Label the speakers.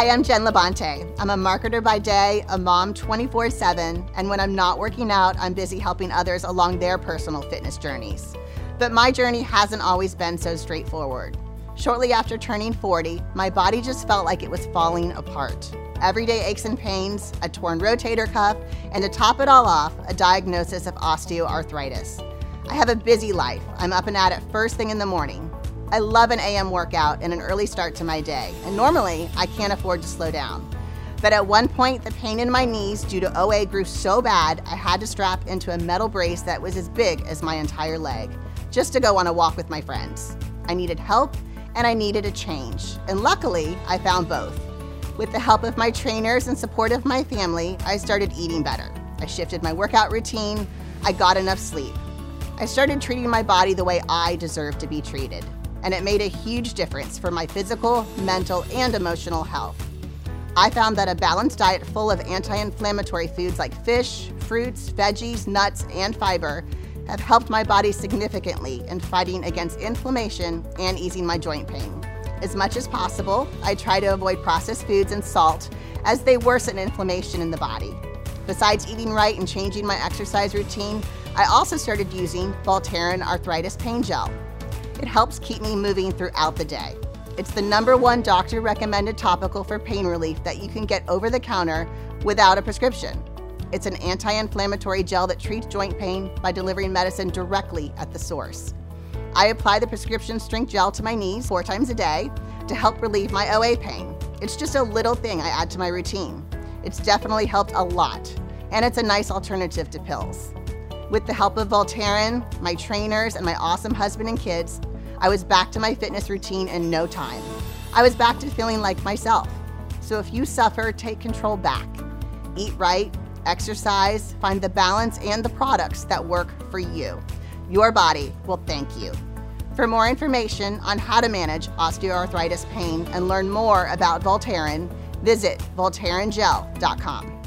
Speaker 1: Hi, I'm Jen Labonte. I'm a marketer by day, a mom 24 7, and when I'm not working out, I'm busy helping others along their personal fitness journeys. But my journey hasn't always been so straightforward. Shortly after turning 40, my body just felt like it was falling apart. Everyday aches and pains, a torn rotator cuff, and to top it all off, a diagnosis of osteoarthritis. I have a busy life. I'm up and at it first thing in the morning. I love an AM workout and an early start to my day, and normally I can't afford to slow down. But at one point, the pain in my knees due to OA grew so bad, I had to strap into a metal brace that was as big as my entire leg, just to go on a walk with my friends. I needed help and I needed a change, and luckily, I found both. With the help of my trainers and support of my family, I started eating better. I shifted my workout routine, I got enough sleep. I started treating my body the way I deserve to be treated and it made a huge difference for my physical, mental, and emotional health. I found that a balanced diet full of anti inflammatory foods like fish, fruits, veggies, nuts, and fiber have helped my body significantly in fighting against inflammation and easing my joint pain. As much as possible, I try to avoid processed foods and salt as they worsen inflammation in the body. Besides eating right and changing my exercise routine, I also started using Voltaren Arthritis Pain Gel. It helps keep me moving throughout the day. It's the number one doctor recommended topical for pain relief that you can get over the counter without a prescription. It's an anti inflammatory gel that treats joint pain by delivering medicine directly at the source. I apply the prescription strength gel to my knees four times a day to help relieve my OA pain. It's just a little thing I add to my routine. It's definitely helped a lot, and it's a nice alternative to pills. With the help of Voltaren, my trainers, and my awesome husband and kids, I was back to my fitness routine in no time. I was back to feeling like myself. So if you suffer, take control back. Eat right, exercise, find the balance and the products that work for you. Your body will thank you. For more information on how to manage osteoarthritis pain and learn more about Voltaren, visit voltarengel.com.